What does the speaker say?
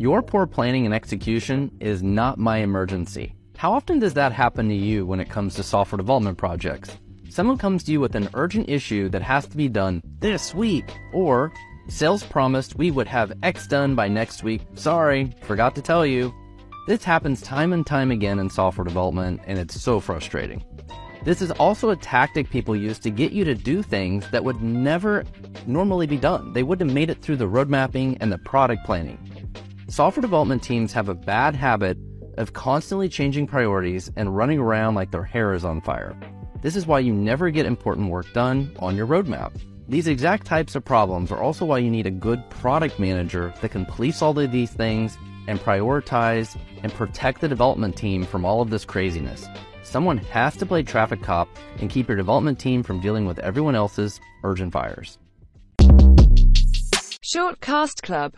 Your poor planning and execution is not my emergency. How often does that happen to you when it comes to software development projects? Someone comes to you with an urgent issue that has to be done this week, or sales promised we would have X done by next week. Sorry, forgot to tell you. This happens time and time again in software development, and it's so frustrating. This is also a tactic people use to get you to do things that would never normally be done. They wouldn't have made it through the road mapping and the product planning. Software development teams have a bad habit of constantly changing priorities and running around like their hair is on fire. This is why you never get important work done on your roadmap. These exact types of problems are also why you need a good product manager that can police all of these things and prioritize and protect the development team from all of this craziness. Someone has to play traffic cop and keep your development team from dealing with everyone else's urgent fires. Shortcast Club